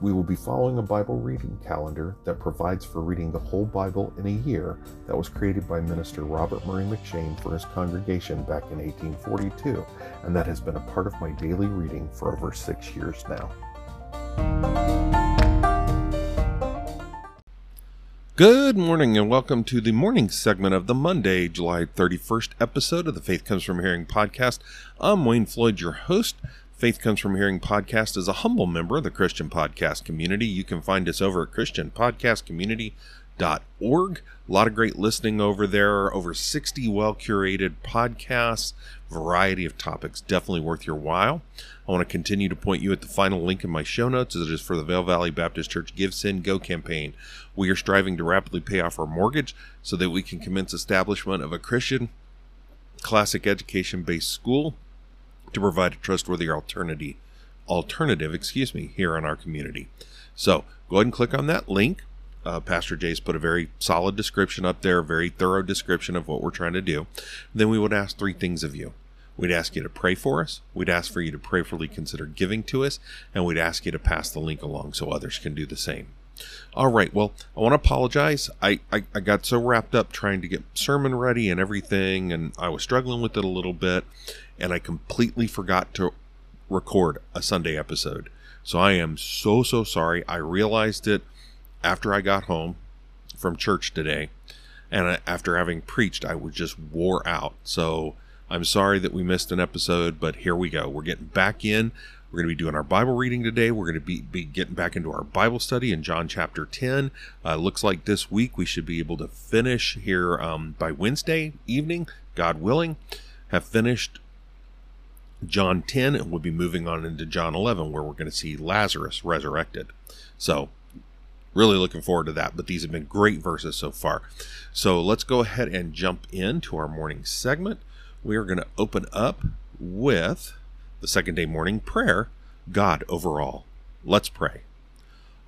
We will be following a Bible reading calendar that provides for reading the whole Bible in a year that was created by Minister Robert Murray M'Cheyne for his congregation back in 1842, and that has been a part of my daily reading for over six years now. Good morning and welcome to the morning segment of the Monday, July 31st episode of the Faith Comes From Hearing podcast. I'm Wayne Floyd, your host. Faith Comes From Hearing podcast is a humble member of the Christian podcast community. You can find us over at christianpodcastcommunity.org. A lot of great listening over there, over 60 well curated podcasts, variety of topics. Definitely worth your while. I want to continue to point you at the final link in my show notes as it is for the Vail Valley Baptist Church GiveSendGo campaign. We are striving to rapidly pay off our mortgage so that we can commence establishment of a Christian classic education based school to provide a trustworthy alternative alternative, excuse me, here in our community. So go ahead and click on that link. Uh, Pastor Jay's put a very solid description up there, a very thorough description of what we're trying to do. Then we would ask three things of you. We'd ask you to pray for us. We'd ask for you to prayerfully consider giving to us, and we'd ask you to pass the link along so others can do the same. All right. Well, I want to apologize. I, I, I, got so wrapped up trying to get sermon ready and everything, and I was struggling with it a little bit, and I completely forgot to record a Sunday episode. So I am so, so sorry. I realized it after I got home from church today, and after having preached, I was just wore out. So I'm sorry that we missed an episode, but here we go. We're getting back in. We're going to be doing our Bible reading today. We're going to be, be getting back into our Bible study in John chapter 10. Uh, looks like this week we should be able to finish here um, by Wednesday evening, God willing, have finished John 10, and we'll be moving on into John 11, where we're going to see Lazarus resurrected. So, really looking forward to that. But these have been great verses so far. So, let's go ahead and jump into our morning segment. We are going to open up with the second day morning prayer God over all. Let's pray.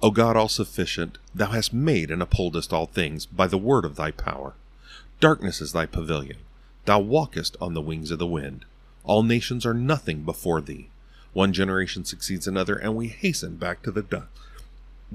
O God all sufficient, thou hast made and upholdest all things by the word of thy power. Darkness is thy pavilion. Thou walkest on the wings of the wind. All nations are nothing before thee. One generation succeeds another, and we hasten back to the dust.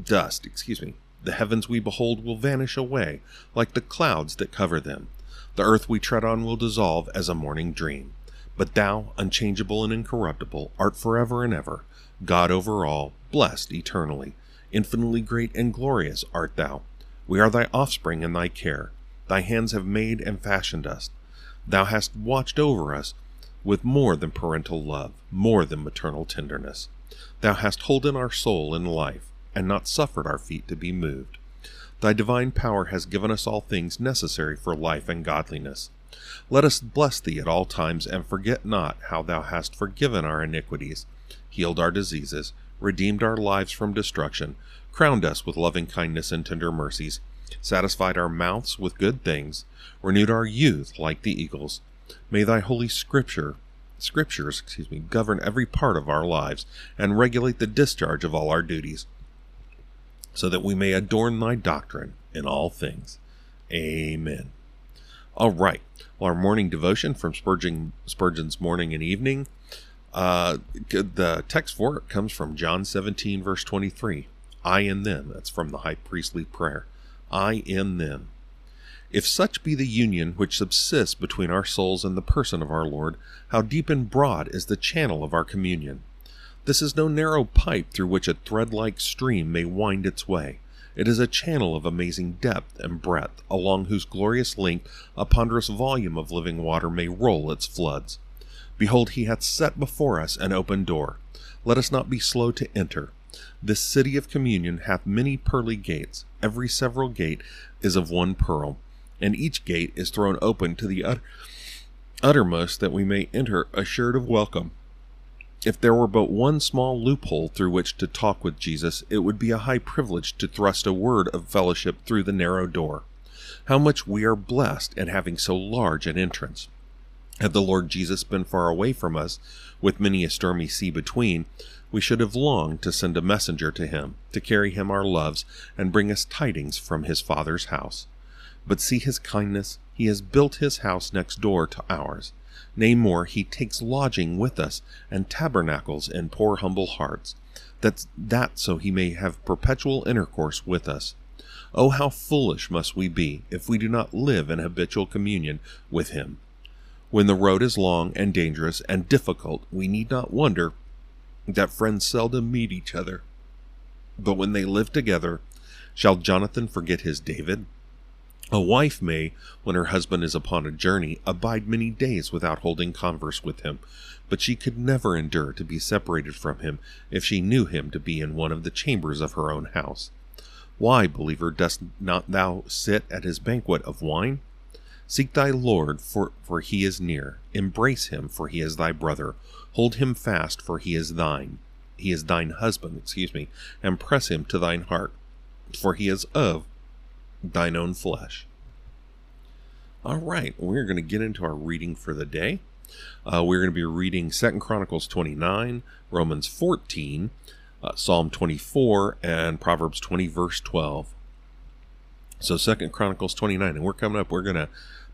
Dust, excuse me. The heavens we behold will vanish away, like the clouds that cover them. The earth we tread on will dissolve as a morning dream. But thou, unchangeable and incorruptible, art forever and ever, God over all, blessed eternally. Infinitely great and glorious art thou. We are thy offspring in thy care. Thy hands have made and fashioned us. Thou hast watched over us with more than parental love, more than maternal tenderness. Thou hast holden our soul in life, and not suffered our feet to be moved. Thy divine power has given us all things necessary for life and godliness. Let us bless thee at all times, and forget not how thou hast forgiven our iniquities, healed our diseases, redeemed our lives from destruction, crowned us with loving kindness and tender mercies, satisfied our mouths with good things, renewed our youth like the eagles, May thy holy scripture scriptures, excuse me, govern every part of our lives and regulate the discharge of all our duties, so that we may adorn thy doctrine in all things. Amen. All right. Well, our morning devotion from Spurgeon, Spurgeon's Morning and Evening. Uh, the text for it comes from John 17, verse 23. I in them. That's from the high priestly prayer. I in them. If such be the union which subsists between our souls and the person of our Lord, how deep and broad is the channel of our communion! This is no narrow pipe through which a thread like stream may wind its way. It is a channel of amazing depth and breadth, along whose glorious length a ponderous volume of living water may roll its floods. Behold, he hath set before us an open door. Let us not be slow to enter. This city of communion hath many pearly gates. Every several gate is of one pearl and each gate is thrown open to the utter, uttermost that we may enter assured of welcome. If there were but one small loophole through which to talk with Jesus, it would be a high privilege to thrust a word of fellowship through the narrow door. how much we are blessed at having so large an entrance. Had the Lord Jesus been far away from us, with many a stormy sea between, we should have longed to send a messenger to him, to carry him our loves, and bring us tidings from his Father's house. But see his kindness, he has built his house next door to ours. Nay, more, he takes lodging with us, and tabernacles in poor humble hearts, that, that so he may have perpetual intercourse with us. Oh, how foolish must we be if we do not live in habitual communion with him. When the road is long and dangerous and difficult, we need not wonder that friends seldom meet each other. But when they live together, shall Jonathan forget his David? A wife may, when her husband is upon a journey, abide many days without holding converse with him, but she could never endure to be separated from him if she knew him to be in one of the chambers of her own house. Why, believer, dost not thou sit at his banquet of wine? Seek thy Lord, for, for he is near. Embrace him, for he is thy brother. Hold him fast, for he is thine. He is thine husband, excuse me, and press him to thine heart, for he is of thine own flesh. All right, we're going to get into our reading for the day. Uh, we're going to be reading Second Chronicles 29, Romans 14, uh, Psalm 24, and Proverbs 20, verse 12. So Second Chronicles 29, and we're coming up. We're going to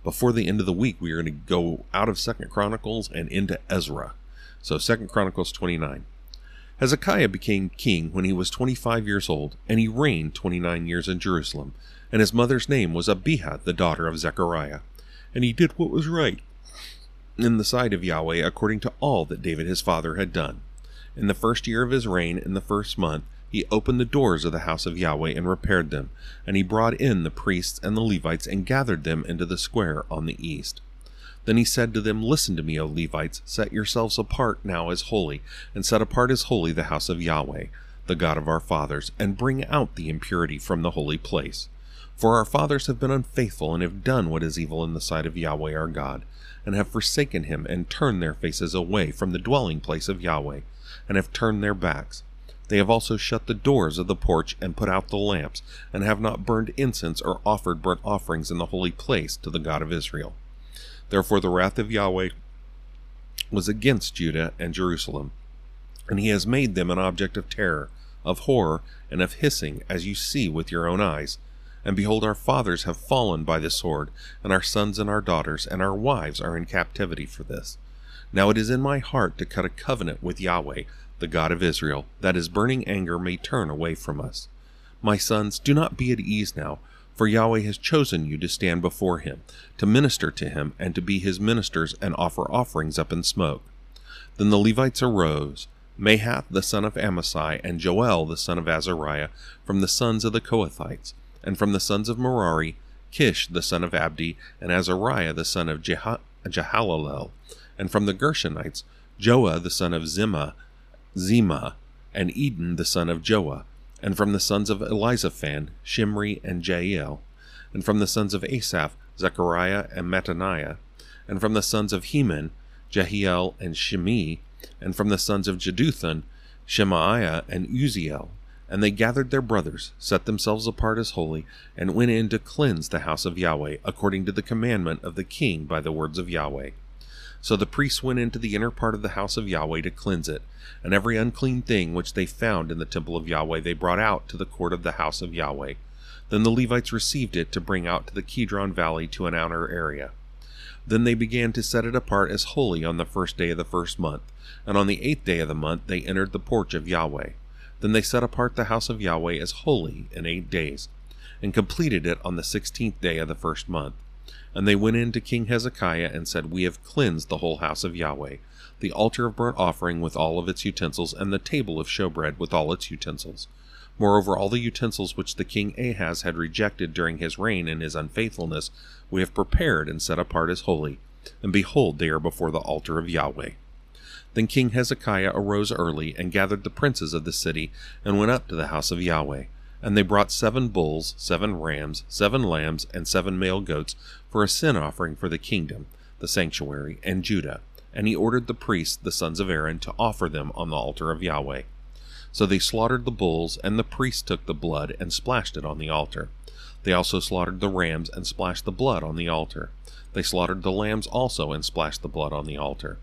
before the end of the week, we are going to go out of Second Chronicles and into Ezra. So Second Chronicles 29. Hezekiah became king when he was 25 years old, and he reigned 29 years in Jerusalem. And his mother's name was Abijah, the daughter of Zechariah. And he did what was right in the sight of Yahweh, according to all that David his father had done. In the first year of his reign, in the first month, he opened the doors of the house of Yahweh and repaired them, and he brought in the priests and the Levites and gathered them into the square on the east. Then he said to them, Listen to me, O Levites, set yourselves apart now as holy, and set apart as holy the house of Yahweh, the God of our fathers, and bring out the impurity from the holy place. For our fathers have been unfaithful and have done what is evil in the sight of Yahweh our God, and have forsaken him and turned their faces away from the dwelling place of Yahweh, and have turned their backs they have also shut the doors of the porch and put out the lamps, and have not burned incense or offered burnt offerings in the holy place to the God of Israel. Therefore the wrath of Yahweh was against Judah and Jerusalem, and he has made them an object of terror, of horror, and of hissing, as you see with your own eyes. And behold, our fathers have fallen by the sword, and our sons and our daughters and our wives are in captivity for this. Now it is in my heart to cut a covenant with Yahweh, the God of Israel, that his burning anger may turn away from us. My sons, do not be at ease now, for Yahweh has chosen you to stand before him, to minister to him, and to be his ministers and offer offerings up in smoke. Then the Levites arose, Mahath the son of Amasai, and Joel the son of Azariah, from the sons of the Kohathites, and from the sons of Merari, Kish the son of Abdi, and Azariah the son of Jehallelel, and from the Gershonites, Joah the son of Zimmah, Zima, and Eden the son of Joah, and from the sons of Elizaphan, Shimri and Jael, and from the sons of Asaph, Zechariah and Mattaniah, and from the sons of Heman, Jehiel and Shimei, and from the sons of Jeduthun, Shemaiah and Uzziel. And they gathered their brothers, set themselves apart as holy, and went in to cleanse the house of Yahweh, according to the commandment of the king by the words of Yahweh. So the priests went into the inner part of the house of Yahweh to cleanse it, and every unclean thing which they found in the temple of Yahweh they brought out to the court of the house of Yahweh. Then the Levites received it to bring out to the Kidron valley to an outer area. Then they began to set it apart as holy on the first day of the first month, and on the eighth day of the month they entered the porch of Yahweh. Then they set apart the house of Yahweh as holy in eight days, and completed it on the sixteenth day of the first month. And they went in to King Hezekiah and said, We have cleansed the whole house of Yahweh, the altar of burnt offering with all of its utensils, and the table of showbread with all its utensils. Moreover, all the utensils which the king Ahaz had rejected during his reign in his unfaithfulness, we have prepared and set apart as holy. And behold, they are before the altar of Yahweh. Then King Hezekiah arose early, and gathered the princes of the city, and went up to the house of Yahweh. And they brought seven bulls, seven rams, seven lambs, and seven male goats for a sin offering for the kingdom, the sanctuary, and Judah. And he ordered the priests, the sons of Aaron, to offer them on the altar of Yahweh. So they slaughtered the bulls, and the priests took the blood and splashed it on the altar. They also slaughtered the rams and splashed the blood on the altar. They slaughtered the lambs also and splashed the blood on the altar.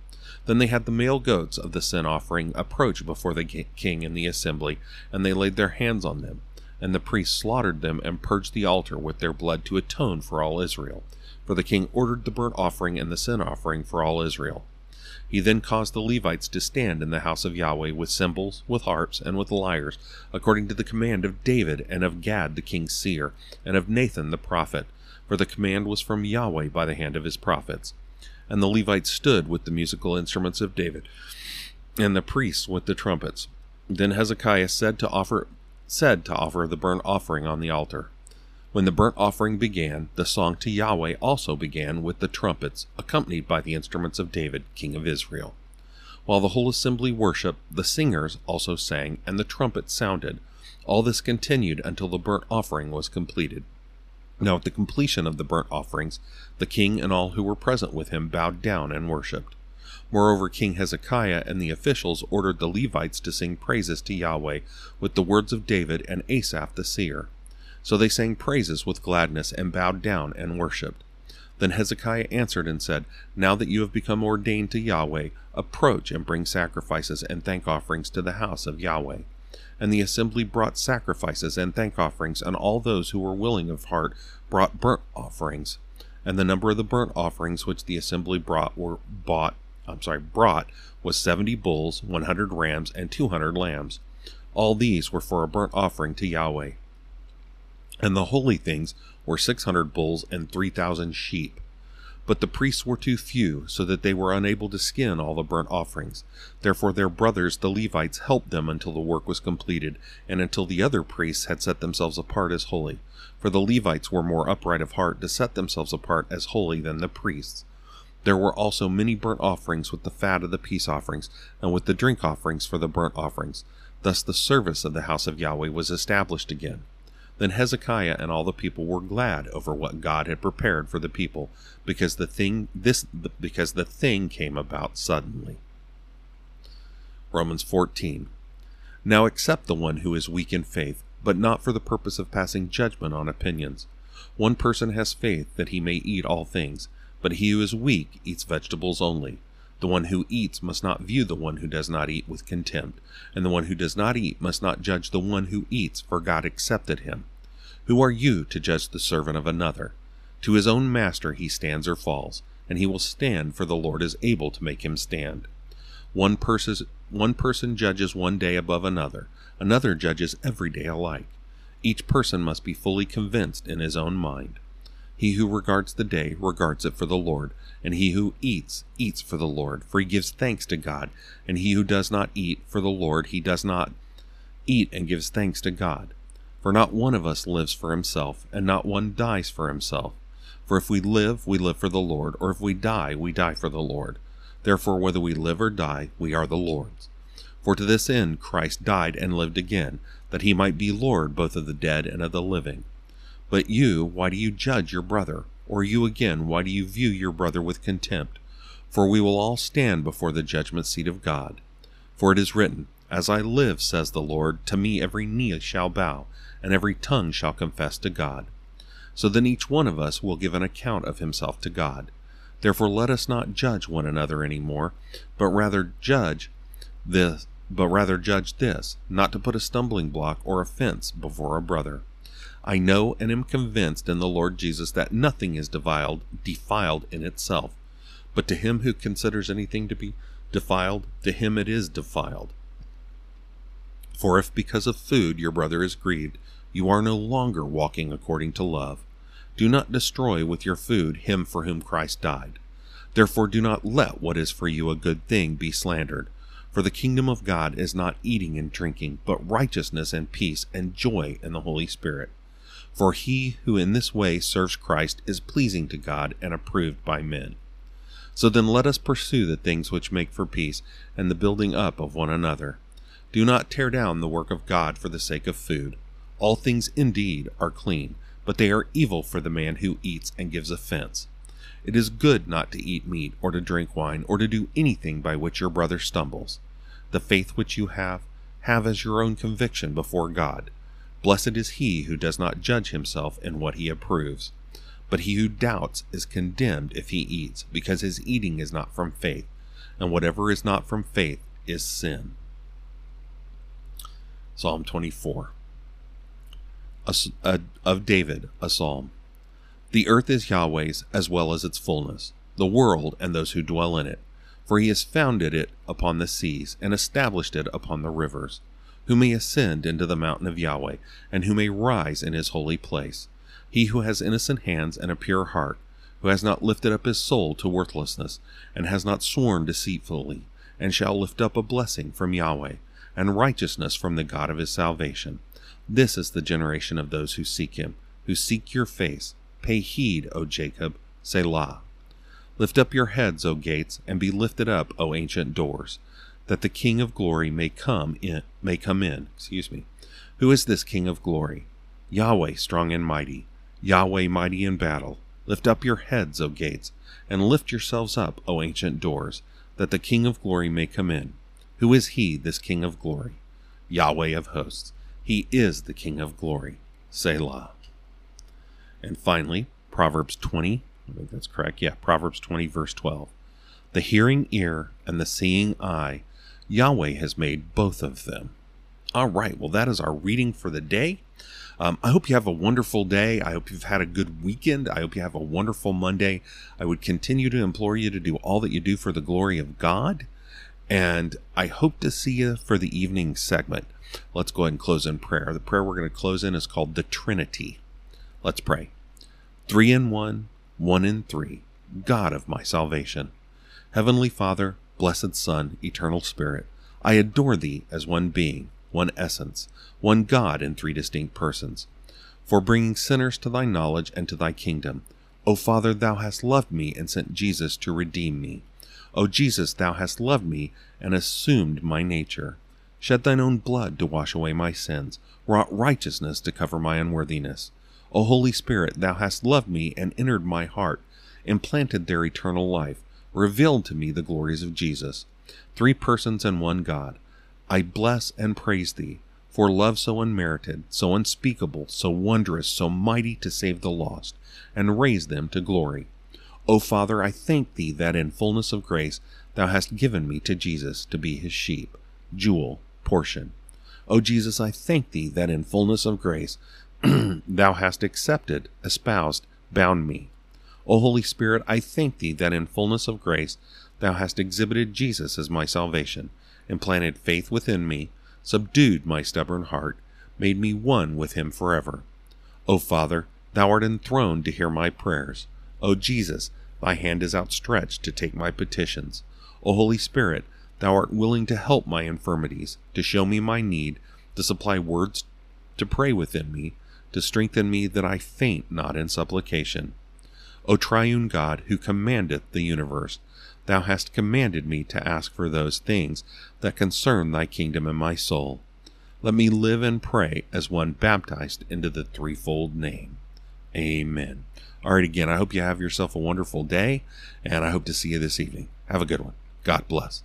Then they had the male goats of the sin offering approach before the king and the assembly, and they laid their hands on them. And the priests slaughtered them and purged the altar with their blood to atone for all Israel. For the king ordered the burnt offering and the sin offering for all Israel. He then caused the Levites to stand in the house of Yahweh with cymbals, with harps, and with lyres, according to the command of David and of Gad the king's seer, and of Nathan the prophet, for the command was from Yahweh by the hand of his prophets. And the Levites stood with the musical instruments of David, and the priests with the trumpets. Then Hezekiah said to offer said to offer the burnt offering on the altar. When the burnt offering began, the song to Yahweh also began with the trumpets, accompanied by the instruments of David, king of Israel. While the whole assembly worshipped, the singers also sang, and the trumpets sounded. All this continued until the burnt offering was completed. Now, at the completion of the burnt offerings, the king and all who were present with him bowed down and worshipped. Moreover, King Hezekiah and the officials ordered the Levites to sing praises to Yahweh with the words of David and Asaph the seer. So they sang praises with gladness and bowed down and worshipped. Then Hezekiah answered and said, Now that you have become ordained to Yahweh, approach and bring sacrifices and thank offerings to the house of Yahweh. And the assembly brought sacrifices and thank offerings, and all those who were willing of heart brought burnt offerings. And the number of the burnt offerings which the assembly brought were bought I'm sorry, brought was seventy bulls, one hundred rams, and two hundred lambs. All these were for a burnt offering to Yahweh. And the holy things were six hundred bulls and three thousand sheep. But the priests were too few, so that they were unable to skin all the burnt offerings. Therefore their brothers the Levites helped them until the work was completed, and until the other priests had set themselves apart as holy. For the Levites were more upright of heart to set themselves apart as holy than the priests. There were also many burnt offerings with the fat of the peace offerings, and with the drink offerings for the burnt offerings. Thus the service of the house of Yahweh was established again. Then Hezekiah and all the people were glad over what God had prepared for the people, because the thing this because the thing came about suddenly. Romans 14. Now accept the one who is weak in faith, but not for the purpose of passing judgment on opinions. One person has faith that he may eat all things, but he who is weak eats vegetables only. The one who eats must not view the one who does not eat with contempt, and the one who does not eat must not judge the one who eats, for God accepted him. Who are you to judge the servant of another? To his own master he stands or falls, and he will stand, for the Lord is able to make him stand. One, one person judges one day above another, another judges every day alike. Each person must be fully convinced in his own mind. He who regards the day regards it for the Lord, and he who eats, eats for the Lord, for he gives thanks to God, and he who does not eat for the Lord, he does not eat and gives thanks to God. For not one of us lives for himself, and not one dies for himself. For if we live, we live for the Lord, or if we die, we die for the Lord. Therefore, whether we live or die, we are the Lord's. For to this end Christ died and lived again, that he might be Lord both of the dead and of the living. But you, why do you judge your brother? Or you again, why do you view your brother with contempt? For we will all stand before the judgment seat of God. For it is written, As I live, says the Lord, to me every knee shall bow, and every tongue shall confess to God. So then each one of us will give an account of himself to God. Therefore let us not judge one another any more, but rather judge this but rather judge this, not to put a stumbling block or offense before a brother. I know and am convinced in the Lord Jesus that nothing is defiled, defiled in itself, but to him who considers anything to be defiled, to him it is defiled. For if because of food your brother is grieved, you are no longer walking according to love. Do not destroy with your food him for whom Christ died. Therefore do not let what is for you a good thing be slandered. For the kingdom of God is not eating and drinking, but righteousness and peace and joy in the Holy Spirit. For he who in this way serves Christ is pleasing to God and approved by men. So then let us pursue the things which make for peace and the building up of one another. Do not tear down the work of God for the sake of food. All things indeed are clean, but they are evil for the man who eats and gives offense. It is good not to eat meat, or to drink wine, or to do anything by which your brother stumbles. The faith which you have, have as your own conviction before God. Blessed is he who does not judge himself in what he approves. But he who doubts is condemned if he eats, because his eating is not from faith, and whatever is not from faith is sin. Psalm 24 a, a, Of David, a psalm. The earth is Yahweh's as well as its fullness, the world and those who dwell in it. For he has founded it upon the seas, and established it upon the rivers. Who may ascend into the mountain of Yahweh, and who may rise in his holy place? He who has innocent hands and a pure heart, who has not lifted up his soul to worthlessness, and has not sworn deceitfully, and shall lift up a blessing from Yahweh, and righteousness from the God of his salvation. This is the generation of those who seek him, who seek your face. Pay heed, O Jacob, Selah. Lift up your heads, O gates, and be lifted up, O ancient doors, that the King of glory may come in may come in. Excuse me. Who is this King of glory? Yahweh strong and mighty, Yahweh mighty in battle. Lift up your heads, O gates, and lift yourselves up, O ancient doors, that the King of glory may come in. Who is he, this King of glory? Yahweh of hosts. He is the King of glory. Selah. And finally, Proverbs 20, I think that's correct. Yeah, Proverbs 20, verse 12. The hearing ear and the seeing eye, Yahweh has made both of them. All right, well, that is our reading for the day. Um, I hope you have a wonderful day. I hope you've had a good weekend. I hope you have a wonderful Monday. I would continue to implore you to do all that you do for the glory of God. And I hope to see you for the evening segment. Let's go ahead and close in prayer. The prayer we're going to close in is called the Trinity. Let's pray. Three in one, one in three, God of my salvation. Heavenly Father, blessed Son, eternal Spirit, I adore thee as one being, one essence, one God in three distinct persons, for bringing sinners to thy knowledge and to thy kingdom. O Father, thou hast loved me and sent Jesus to redeem me. O Jesus, thou hast loved me and assumed my nature, shed thine own blood to wash away my sins, wrought righteousness to cover my unworthiness. O Holy Spirit, thou hast loved me and entered my heart, implanted there eternal life, revealed to me the glories of Jesus. Three persons and one God. I bless and praise thee, for love so unmerited, so unspeakable, so wondrous, so mighty to save the lost, and raise them to glory. O Father, I thank thee that in fullness of grace thou hast given me to Jesus to be his sheep, jewel, portion. O Jesus, I thank thee that in fullness of grace thou hast accepted, espoused, bound me. O Holy Spirit, I thank thee that in fullness of grace thou hast exhibited Jesus as my salvation, implanted faith within me, subdued my stubborn heart, made me one with him forever. O Father, thou art enthroned to hear my prayers. O Jesus, thy hand is outstretched to take my petitions. O Holy Spirit, thou art willing to help my infirmities, to show me my need, to supply words to pray within me, to strengthen me that I faint not in supplication. O triune God, who commandeth the universe, thou hast commanded me to ask for those things that concern thy kingdom and my soul. Let me live and pray as one baptized into the threefold name. Amen. All right, again, I hope you have yourself a wonderful day, and I hope to see you this evening. Have a good one. God bless.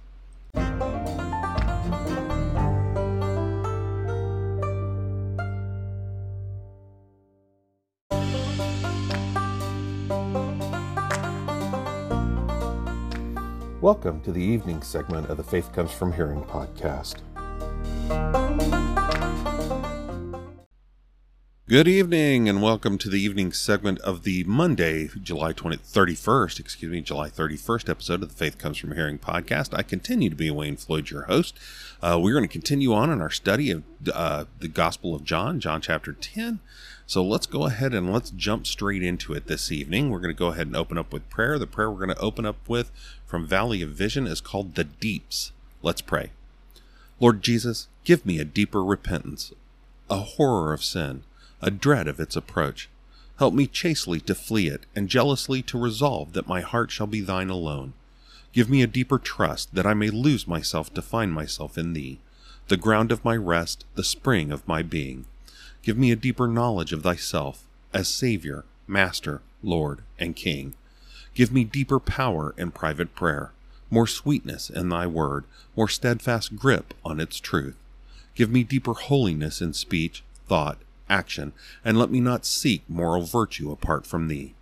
Welcome to the evening segment of the Faith Comes From Hearing podcast. Good evening, and welcome to the evening segment of the Monday, July 20, 31st, excuse me, July 31st episode of the Faith Comes From Hearing podcast. I continue to be Wayne Floyd, your host. Uh, we're going to continue on in our study of uh, the Gospel of John, John chapter 10. So let's go ahead and let's jump straight into it this evening. We're going to go ahead and open up with prayer. The prayer we're going to open up with from Valley of Vision is called The Deeps. Let's pray. Lord Jesus, give me a deeper repentance, a horror of sin, a dread of its approach. Help me chastely to flee it, and jealously to resolve that my heart shall be thine alone. Give me a deeper trust, that I may lose myself to find myself in thee, the ground of my rest, the spring of my being. Give me a deeper knowledge of thyself as Savior, Master, Lord, and King. Give me deeper power in private prayer, more sweetness in thy word, more steadfast grip on its truth. Give me deeper holiness in speech, thought, action, and let me not seek moral virtue apart from thee.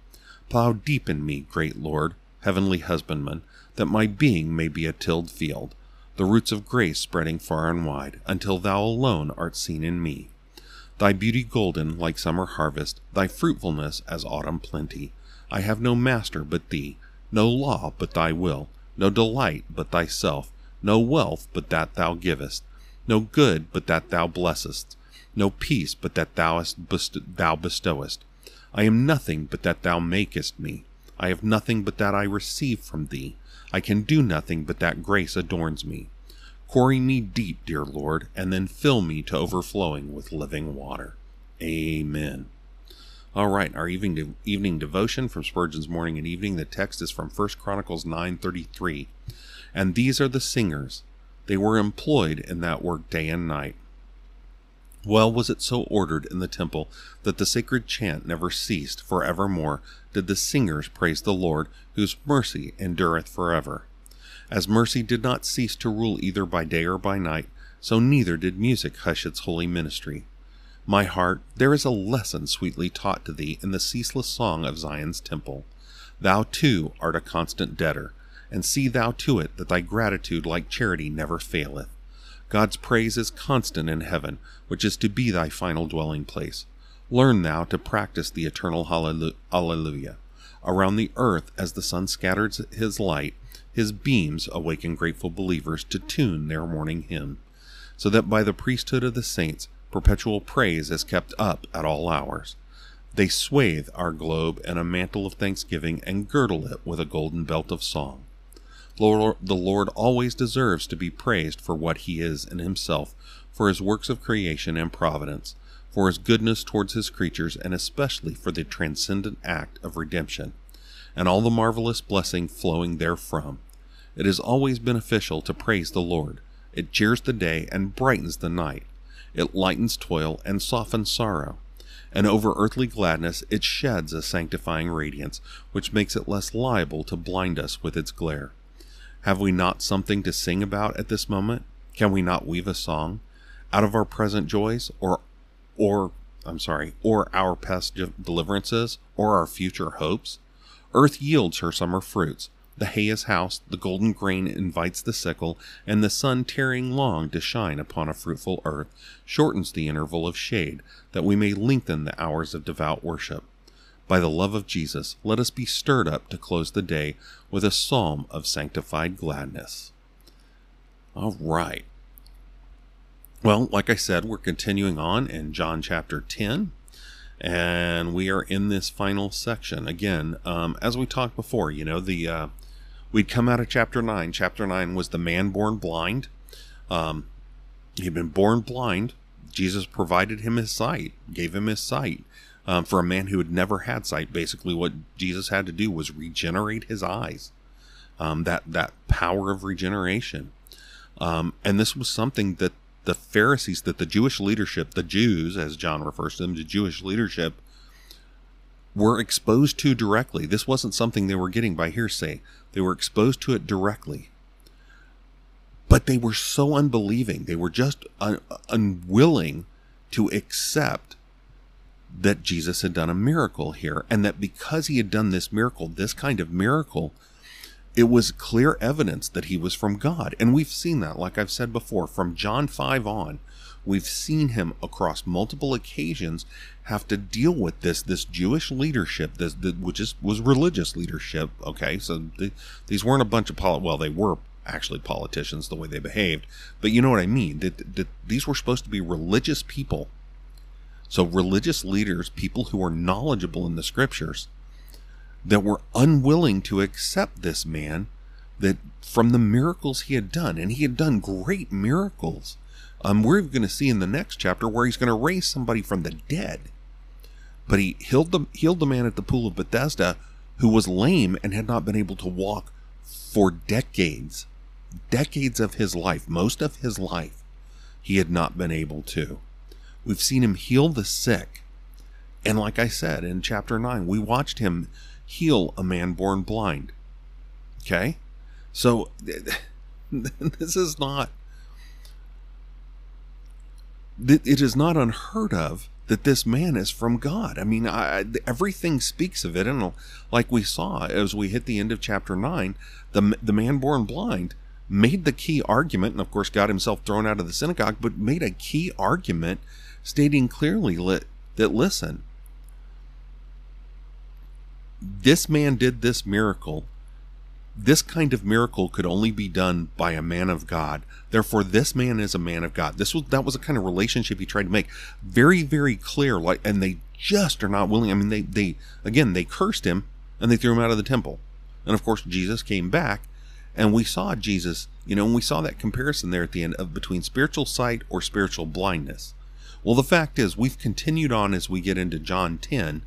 Plow deep in me, great Lord, heavenly husbandman, that my being may be a tilled field, the roots of grace spreading far and wide, until thou alone art seen in me. Thy beauty golden like summer harvest, thy fruitfulness as autumn plenty. I have no master but thee, no law but thy will, no delight but thyself, no wealth but that thou givest, no good but that thou blessest, no peace but that thou, thou bestowest. I am nothing but that thou makest me. I have nothing but that I receive from thee. I can do nothing but that grace adorns me. Quarry me deep, dear Lord, and then fill me to overflowing with living water. Amen. All right, our evening evening devotion from Spurgeon's Morning and Evening. The text is from 1 Chronicles 9:33. And these are the singers. They were employed in that work day and night. Well was it so ordered in the temple that the sacred chant never ceased, for evermore did the singers praise the Lord, whose mercy endureth forever. As mercy did not cease to rule either by day or by night, so neither did music hush its holy ministry. My heart, there is a lesson sweetly taught to thee in the ceaseless song of Zion's temple. Thou too art a constant debtor, and see thou to it that thy gratitude like charity never faileth. God's praise is constant in heaven, which is to be thy final dwelling place. Learn thou to practice the eternal Hallelujah. Around the earth, as the sun scatters his light, his beams awaken grateful believers to tune their morning hymn, so that by the priesthood of the saints, perpetual praise is kept up at all hours. They swathe our globe in a mantle of thanksgiving and girdle it with a golden belt of song. Lord, the Lord always deserves to be praised for what he is in himself, for his works of creation and providence, for his goodness towards his creatures, and especially for the transcendent act of redemption, and all the marvelous blessing flowing therefrom. It is always beneficial to praise the Lord. It cheers the day and brightens the night. It lightens toil and softens sorrow. And over earthly gladness it sheds a sanctifying radiance, which makes it less liable to blind us with its glare. Have we not something to sing about at this moment? Can we not weave a song out of our present joys or or I'm sorry, or our past deliverances or our future hopes? Earth yields her summer fruits. The hay is housed, the golden grain invites the sickle, and the sun tarrying long to shine upon a fruitful earth shortens the interval of shade, that we may lengthen the hours of devout worship. By the love of Jesus, let us be stirred up to close the day with a psalm of sanctified gladness. All right. Well, like I said, we're continuing on in John chapter 10, and we are in this final section. Again, um, as we talked before, you know, the uh, we'd come out of chapter 9. Chapter 9 was the man born blind. Um, he'd been born blind. Jesus provided him his sight, gave him his sight um, for a man who had never had sight. Basically, what Jesus had to do was regenerate his eyes. Um, that that power of regeneration, um, and this was something that the Pharisees, that the Jewish leadership, the Jews, as John refers to them, the Jewish leadership, were exposed to directly. This wasn't something they were getting by hearsay; they were exposed to it directly. But they were so unbelieving; they were just un- unwilling to accept that Jesus had done a miracle here, and that because he had done this miracle, this kind of miracle, it was clear evidence that he was from God. And we've seen that, like I've said before, from John 5 on, we've seen him across multiple occasions have to deal with this this Jewish leadership, this, this which is was religious leadership. Okay, so the, these weren't a bunch of well, they were actually politicians the way they behaved, but you know what I mean. That, that these were supposed to be religious people so, religious leaders, people who are knowledgeable in the scriptures, that were unwilling to accept this man that from the miracles he had done, and he had done great miracles. Um, we're going to see in the next chapter where he's going to raise somebody from the dead. But he healed the healed the man at the pool of Bethesda who was lame and had not been able to walk for decades. Decades of his life, most of his life, he had not been able to. We've seen him heal the sick. And like I said in chapter 9, we watched him heal a man born blind. Okay? So this is not it is not unheard of that this man is from God. I mean, I, everything speaks of it, and like we saw as we hit the end of chapter nine, the the man born blind made the key argument, and of course got himself thrown out of the synagogue, but made a key argument stating clearly that listen, this man did this miracle. This kind of miracle could only be done by a man of God. Therefore, this man is a man of God. This was that was a kind of relationship he tried to make very, very clear. Like, and they just are not willing. I mean, they they again they cursed him and they threw him out of the temple. And of course, Jesus came back, and we saw Jesus. You know, and we saw that comparison there at the end of between spiritual sight or spiritual blindness. Well, the fact is, we've continued on as we get into John 10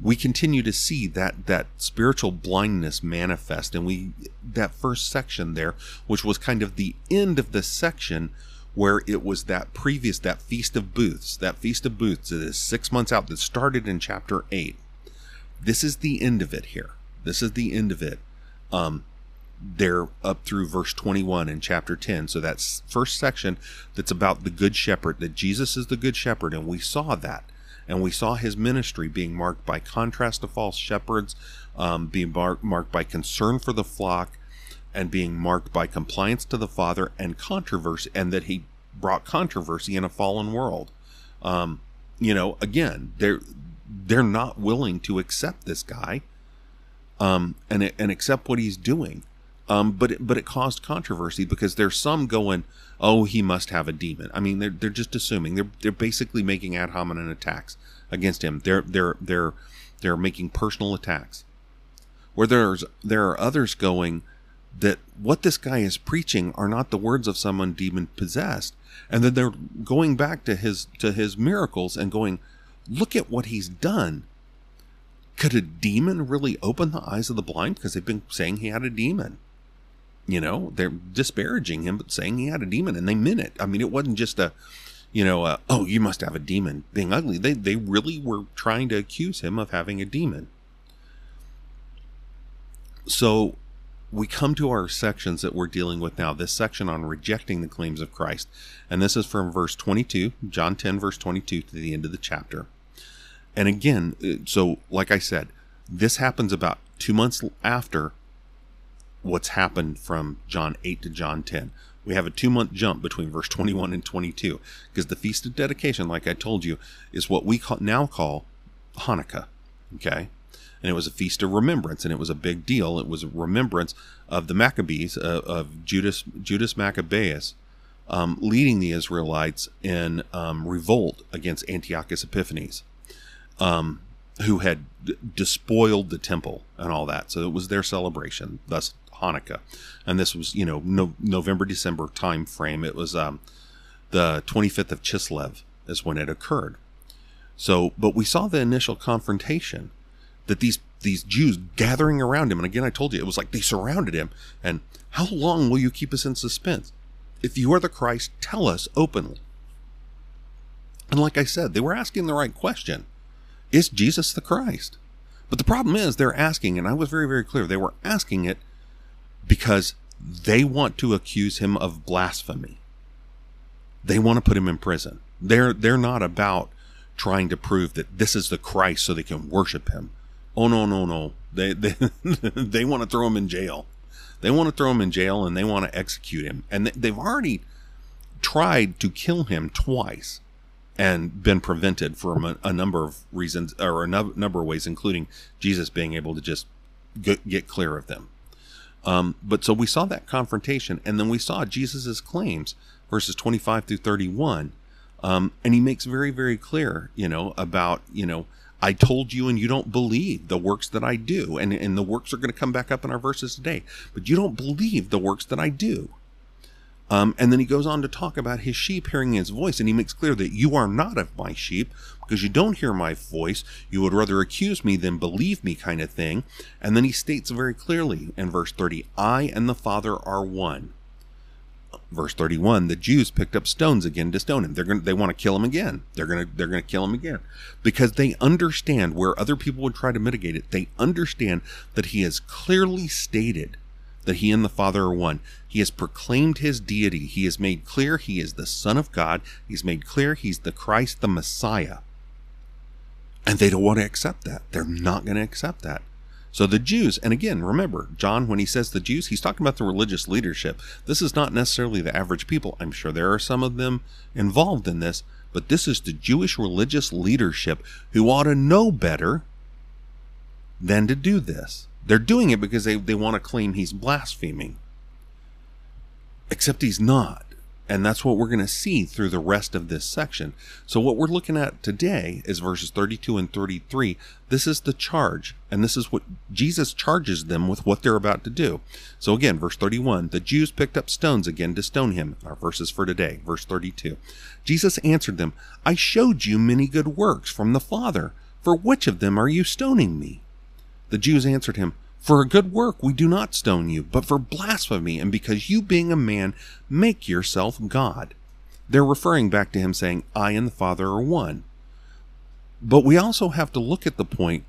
we continue to see that that spiritual blindness manifest. And we that first section there which was kind of the end of the section where it was that previous that feast of booths that feast of booths that is six months out that started in chapter 8 this is the end of it here. This is the end of it. Um there up through verse 21 in chapter 10 so that's first section that's about the good shepherd that jesus is the good shepherd. And we saw that and we saw his ministry being marked by contrast to false shepherds, um, being mar- marked by concern for the flock, and being marked by compliance to the Father and controversy, and that he brought controversy in a fallen world. Um, you know, again, they're they're not willing to accept this guy, um, and and accept what he's doing. Um, but it, but it caused controversy because there's some going, oh, he must have a demon. I mean, they're they're just assuming they're they're basically making ad hominem attacks against him. They're they're they're they're making personal attacks. Where there's there are others going that what this guy is preaching are not the words of someone demon possessed, and then they're going back to his to his miracles and going, look at what he's done. Could a demon really open the eyes of the blind? Because they've been saying he had a demon you know they're disparaging him but saying he had a demon and they meant it. I mean it wasn't just a you know a, oh you must have a demon being ugly. They they really were trying to accuse him of having a demon. So we come to our sections that we're dealing with now. This section on rejecting the claims of christ. And this is from verse 22 john 10 verse 22 to the end of the chapter. And again uh, so like i said this happens about two months after what's happened from John 8 to John 10. We have a two month jump between verse 21 and 22 because the Feast of Dedication, like I told you, is what we call, now call Hanukkah. Okay? And it was a feast of remembrance, and it was a big deal. It was a remembrance of the Maccabees, uh, of Judas, Judas Maccabeus, um, leading the Israelites in um, revolt against Antiochus Epiphanes. Um, who had despoiled the temple and all that. So it was their celebration. Thus, Hanukkah, and this was you know no, November December time frame. It was um, the 25th of Chislev is when it occurred. So, but we saw the initial confrontation that these these Jews gathering around him, and again I told you it was like they surrounded him. And how long will you keep us in suspense? If you are the Christ, tell us openly. And like I said, they were asking the right question: Is Jesus the Christ? But the problem is they're asking, and I was very, very clear, they were asking it because they want to accuse him of blasphemy. They want to put him in prison. They're they're not about trying to prove that this is the Christ so they can worship him. Oh no no no. They they they want to throw him in jail. They want to throw him in jail and they want to execute him. And they've already tried to kill him twice and been prevented for a, a number of reasons or a number of ways including Jesus being able to just get, get clear of them. Um, but so we saw that confrontation, and then we saw Jesus's claims, verses 25 through 31. Um, and he makes very, very clear, you know, about, you know, I told you and you don't believe the works that I do. And, and the works are going to come back up in our verses today. But you don't believe the works that I do. Um, and then he goes on to talk about his sheep hearing his voice, and he makes clear that you are not of my sheep because you don't hear my voice. You would rather accuse me than believe me, kind of thing. And then he states very clearly in verse 30 I and the Father are one. Verse 31 the Jews picked up stones again to stone him. They're going to, they want to kill him again. They're going to they're going to kill him again because they understand where other people would try to mitigate it. They understand that he has clearly stated that he and the Father are one. He has proclaimed his deity. He has made clear he is the Son of God. He's made clear he's the Christ, the Messiah. And they don't want to accept that. They're not going to accept that. So the Jews, and again, remember, John, when he says the Jews, he's talking about the religious leadership. This is not necessarily the average people. I'm sure there are some of them involved in this, but this is the Jewish religious leadership who ought to know better than to do this. They're doing it because they, they want to claim he's blaspheming. Except he's not. And that's what we're going to see through the rest of this section. So, what we're looking at today is verses 32 and 33. This is the charge, and this is what Jesus charges them with what they're about to do. So, again, verse 31 the Jews picked up stones again to stone him. Our verses for today, verse 32. Jesus answered them, I showed you many good works from the Father. For which of them are you stoning me? The Jews answered him, for a good work we do not stone you, but for blasphemy, and because you, being a man, make yourself God. They're referring back to him saying, I and the Father are one. But we also have to look at the point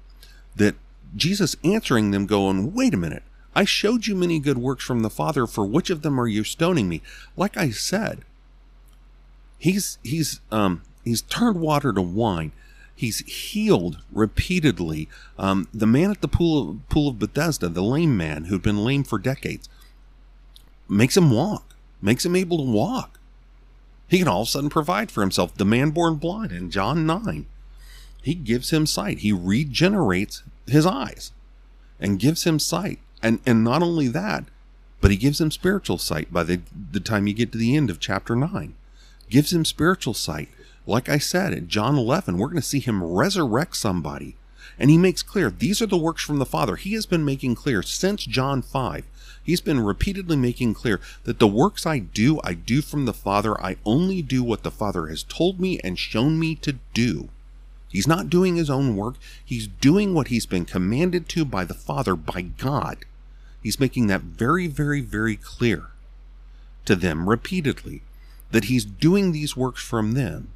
that Jesus answering them, going, Wait a minute, I showed you many good works from the Father, for which of them are you stoning me? Like I said, he's he's um he's turned water to wine. He's healed repeatedly. Um, the man at the pool of, pool of Bethesda, the lame man who'd been lame for decades, makes him walk, makes him able to walk. He can all of a sudden provide for himself. The man born blind in John 9, he gives him sight. He regenerates his eyes and gives him sight. And, and not only that, but he gives him spiritual sight by the, the time you get to the end of chapter 9. Gives him spiritual sight. Like I said in John 11, we're going to see him resurrect somebody. And he makes clear these are the works from the Father. He has been making clear since John 5. He's been repeatedly making clear that the works I do, I do from the Father. I only do what the Father has told me and shown me to do. He's not doing his own work. He's doing what he's been commanded to by the Father, by God. He's making that very, very, very clear to them repeatedly that he's doing these works from them.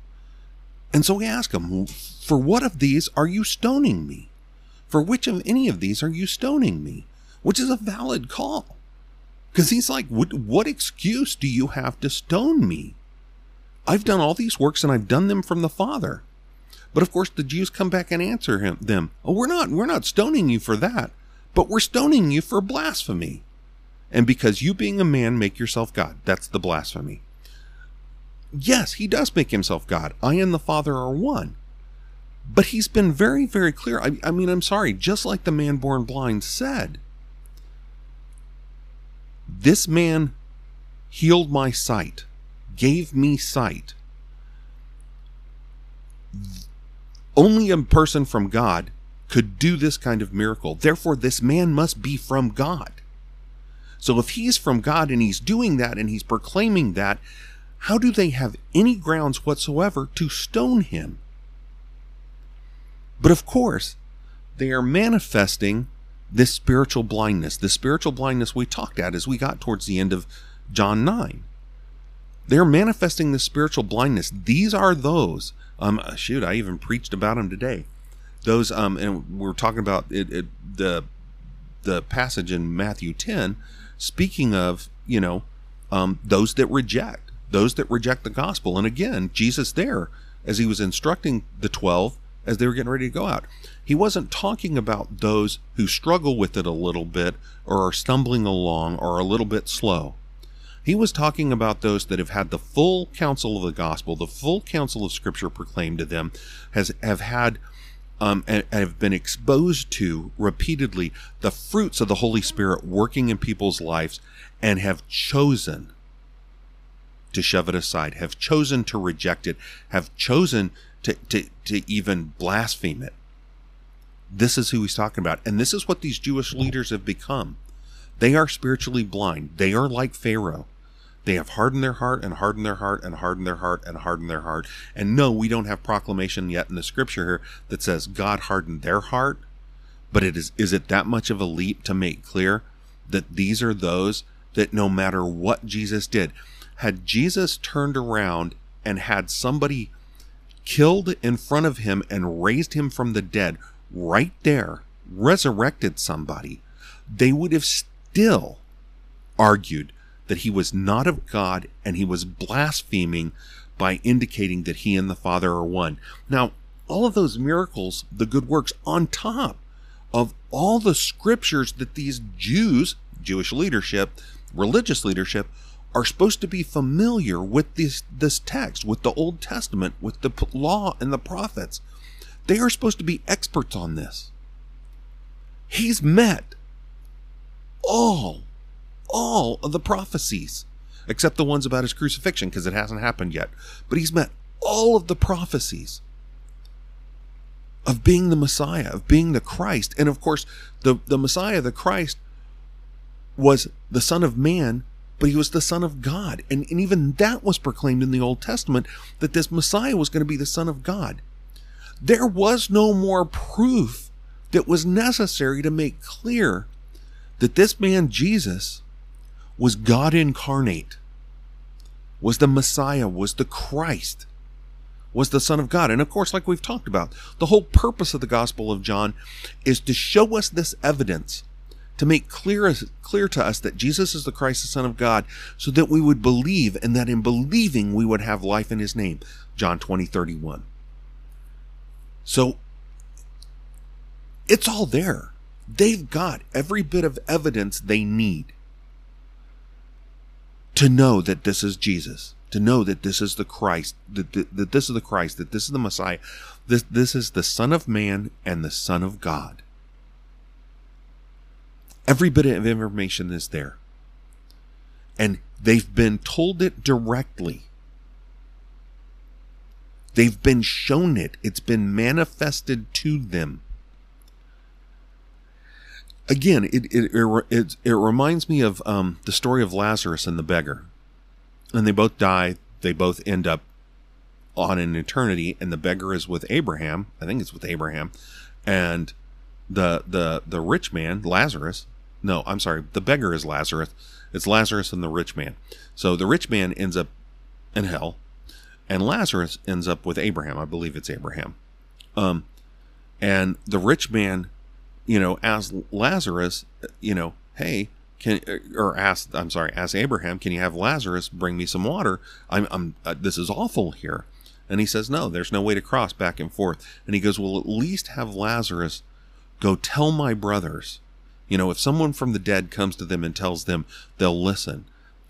And so we ask him, For what of these are you stoning me? For which of any of these are you stoning me? Which is a valid call. Because he's like, what, what excuse do you have to stone me? I've done all these works and I've done them from the Father. But of course the Jews come back and answer him them, Oh, we're not we're not stoning you for that, but we're stoning you for blasphemy. And because you being a man make yourself God. That's the blasphemy yes, he does make himself God. I and the Father are one. But he's been very, very clear. I, I, mean, I'm sorry, just like the man born blind said, this man healed my sight, gave me sight. Only a person from God could do this kind of miracle. Therefore, this man must be from God. So if he's from God and he's doing that and he's proclaiming that, how do they have any grounds whatsoever to stone him? But of course, they are manifesting this spiritual blindness, the spiritual blindness we talked at as we got towards the end of John 9. They're manifesting the spiritual blindness. These are those. Um, shoot, I even preached about them today. Those, um, and we're talking about it, it, the the passage in Matthew 10, speaking of you know um, those that reject those that reject the gospel. And again, Jesus there, as he was instructing the 12 as they were getting ready to go out, he wasn't talking about those who struggle with it a little bit or are stumbling along or are a little bit slow. He was talking about those that have had the full counsel of the gospel, the full counsel of Scripture proclaimed to them, has have had um, and, and have been exposed to repeatedly the fruits of the Holy Spirit working in people's lives, and have chosen to shove it aside, have chosen to reject it, have chosen to, to, to even blaspheme it. This is who he's talking about. And this is what these Jewish leaders have become. They are spiritually blind. They are like Pharaoh. They have hardened their heart and hardened their heart and hardened their heart and hardened their heart. And no, we don't have proclamation yet in the scripture here that says God hardened their heart. But it is is it that much of a leap to make clear that these are those that no matter what Jesus did, had Jesus turned around and had somebody killed in front of him and raised him from the dead right there, resurrected somebody, they would have still argued that he was not of God and he was blaspheming by indicating that he and the Father are one. Now, all of those miracles, the good works on top of all the scriptures that these Jews, Jewish leadership, religious leadership, are supposed to be familiar with this this text, with the Old Testament, with the law and the prophets. They are supposed to be experts on this. He's met all all of the prophecies except the ones about his crucifixion because it hasn't happened yet. But he's met all of the prophecies of being the Messiah, of being the Christ. And of course, the, the Messiah, the Christ, was the Son of Man, but he was the Son of God. And, and even that was proclaimed in the Old Testament that this Messiah was going to be the Son of God. There was no more proof that was necessary to make clear that this man, Jesus, was God incarnate, was the Messiah, was the Christ was the Son of God. And of course, like we've talked about, the whole purpose of the Gospel of John is to show us this evidence, to make clear, clear to us that Jesus is the Christ, the Son of God, so that we would believe, and that in believing we would have life in his name. John 20, 31. So it's all there. They've got every bit of evidence they need to know that this is Jesus to know that this is the Christ, that, that, that this is the Christ, that this is the Messiah, this, this is the Son of Man and the Son of God. Every bit of information is there. And they've been told it directly. They've been shown it. It's been manifested to them. Again, it it it, it, reminds me of um, the story of Lazarus and the beggar and they both die. They both end up on an eternity, and the beggar is with Abraham. I think it's with Abraham, and the the the rich man Lazarus. No, I'm sorry. The beggar is Lazarus. It's Lazarus and the rich man. So the rich man ends up in hell, and Lazarus ends up with Abraham. I believe it's Abraham. Um, and the rich man, you know, asks Lazarus, you know, hey, can or ask I'm sorry, ask Abraham, can you have Lazarus bring me some water? I'm, I'm uh, this is awful here. And he says, no, there's no way to cross back and forth. And he goes, well, at least have Lazarus go tell my brothers. You know, if someone from the dead comes to them and tells them, they'll listen.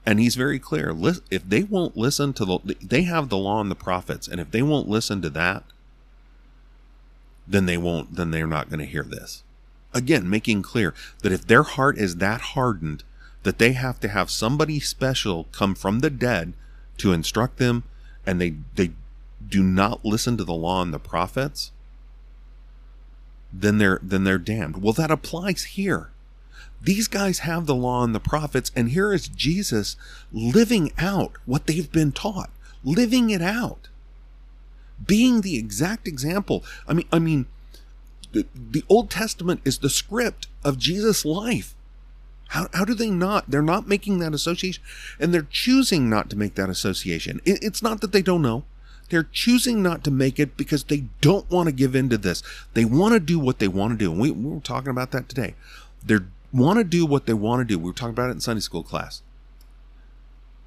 And he's very clear. If they won't listen to the, they have the law and the prophets, and if they won't listen to that, then they won't. Then they're not going to hear this again making clear that if their heart is that hardened that they have to have somebody special come from the dead to instruct them and they they do not listen to the law and the prophets then they're then they're damned well that applies here these guys have the law and the prophets and here is Jesus living out what they've been taught living it out being the exact example i mean i mean the, the Old Testament is the script of Jesus' life. How, how do they not? They're not making that association, and they're choosing not to make that association. It, it's not that they don't know. They're choosing not to make it because they don't want to give in to this. They want to do what they want to do. And we, we were talking about that today. They want to do what they want to do. We were talking about it in Sunday school class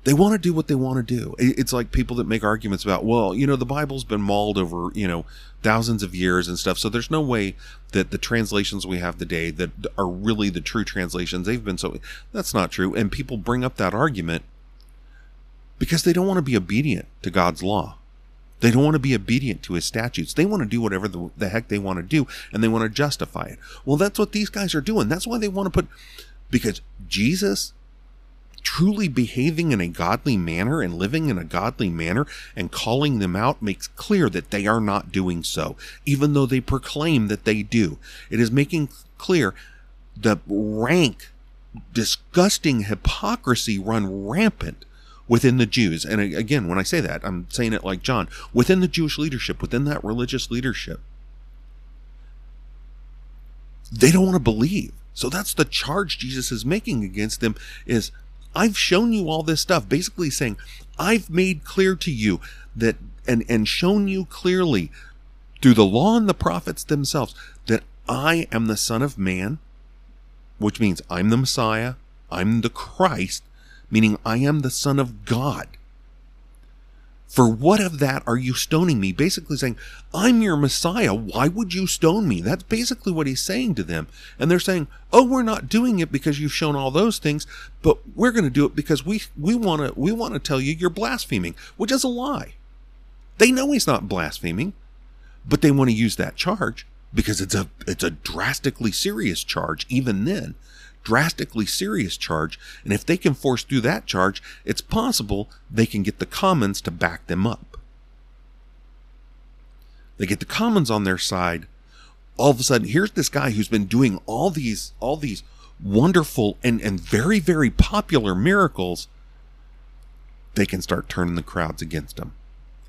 they want to do what they want to do. It's like people that make arguments about, well, you know, the Bible's been mauled over, you know, thousands of years and stuff. So there's no way that the translations we have today that are really the true translations, they've been so. That's not true. And people bring up that argument because they don't want to be obedient to God's law. They don't want to be obedient to his statutes. They want to do whatever the, the heck they want to do and they want to justify it. Well, that's what these guys are doing. That's why they want to put, because Jesus truly behaving in a godly manner and living in a godly manner and calling them out makes clear that they are not doing so, even though they proclaim that they do. It is making clear the rank, disgusting hypocrisy run rampant within the Jews. And again, when I say that, I'm saying it like John, within the Jewish leadership, within that religious leadership. They don't want to believe. So that's the charge Jesus is making against them is I've shown you all this stuff, basically saying, I've made clear to you that, and, and shown you clearly through the law and the prophets themselves that I am the Son of Man, which means I'm the Messiah, I'm the Christ, meaning I am the Son of God. For what of that are you stoning me? Basically saying, I'm your Messiah. Why would you stone me? That's basically what he's saying to them. And they're saying, Oh, we're not doing it because you've shown all those things, but we're going to do it because we, we want to, we want to tell you you're blaspheming, which is a lie. They know he's not blaspheming, but they want to use that charge because it's a, it's a drastically serious charge even then drastically serious charge, and if they can force through that charge, it's possible they can get the commons to back them up. They get the commons on their side. All of a sudden, here's this guy who's been doing all these all these wonderful and, and very, very popular miracles. They can start turning the crowds against him.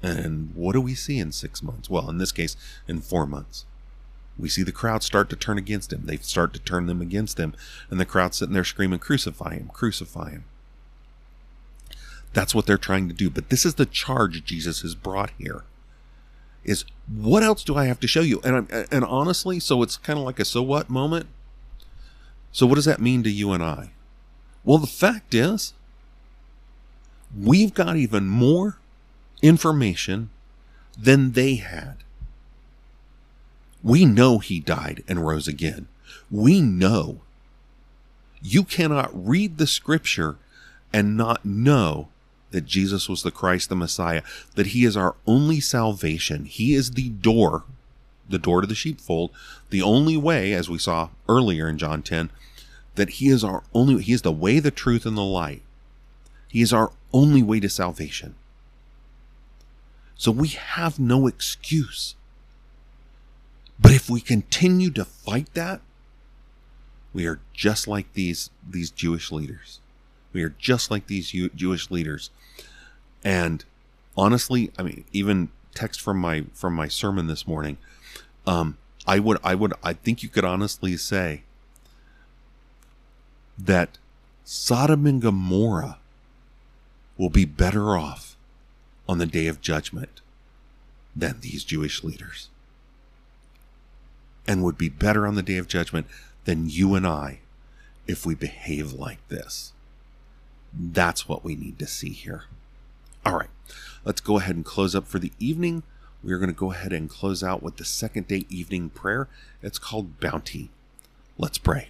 And what do we see in six months? Well, in this case, in four months we see the crowd start to turn against him. They start to turn them against him. And the crowd sitting there screaming, Crucify him, crucify him. That's what they're trying to do. But this is the charge Jesus has brought here. Is what else do I have to show you? And I'm, and honestly, so it's kind of like a so what moment. So what does that mean to you and I? Well, the fact is, we've got even more information than they had. We know he died and rose again. We know. You cannot read the scripture and not know that Jesus was the Christ, the Messiah, that he is our only salvation. He is the door, the door to the sheepfold, the only way, as we saw earlier in John 10, that he is our only, he is the way, the truth, and the light. He is our only way to salvation. So we have no excuse. But if we continue to fight that, we are just like these these Jewish leaders. We are just like these Jewish leaders. And honestly, I mean, even text from my from my sermon this morning, um, I would I would I think you could honestly say that Sodom and Gomorrah will be better off on the day of judgment than these Jewish leaders and would be better on the day of judgment than you and I if we behave like this. That's what we need to see here. All right, let's go ahead and close up for the evening. We are going to go ahead and close out with the second day evening prayer. It's called Bounty. Let's pray.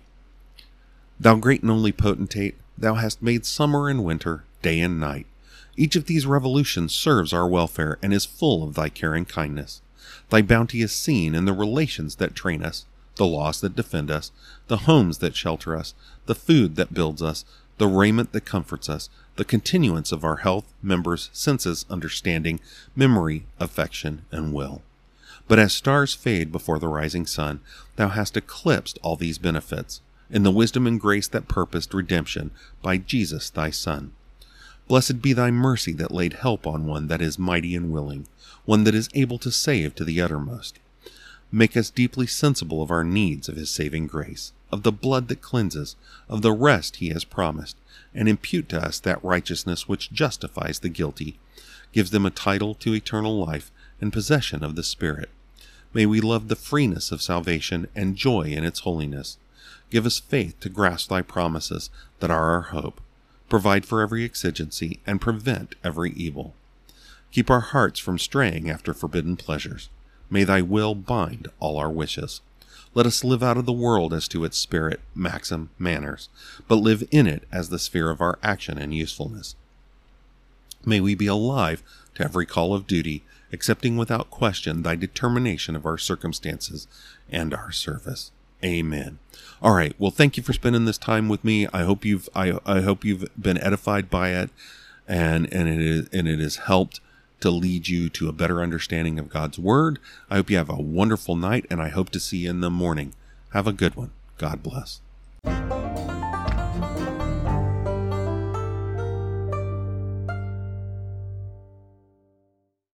Thou great and only potentate, thou hast made summer and winter, day and night. Each of these revolutions serves our welfare and is full of thy caring kindness. Thy bounty is seen in the relations that train us, the laws that defend us, the homes that shelter us, the food that builds us, the raiment that comforts us, the continuance of our health, members, senses, understanding, memory, affection, and will. But as stars fade before the rising sun, thou hast eclipsed all these benefits, in the wisdom and grace that purposed redemption by Jesus thy Son. Blessed be thy mercy that laid help on one that is mighty and willing, one that is able to save to the uttermost. Make us deeply sensible of our needs of his saving grace, of the blood that cleanses, of the rest he has promised, and impute to us that righteousness which justifies the guilty, gives them a title to eternal life and possession of the Spirit. May we love the freeness of salvation and joy in its holiness. Give us faith to grasp thy promises that are our hope. Provide for every exigency and prevent every evil. Keep our hearts from straying after forbidden pleasures. May thy will bind all our wishes. Let us live out of the world as to its spirit, maxim, manners, but live in it as the sphere of our action and usefulness. May we be alive to every call of duty, accepting without question thy determination of our circumstances and our service. Amen. All right. Well, thank you for spending this time with me. I hope you've I, I hope you've been edified by it, and and it is and it has helped to lead you to a better understanding of God's Word. I hope you have a wonderful night, and I hope to see you in the morning. Have a good one. God bless.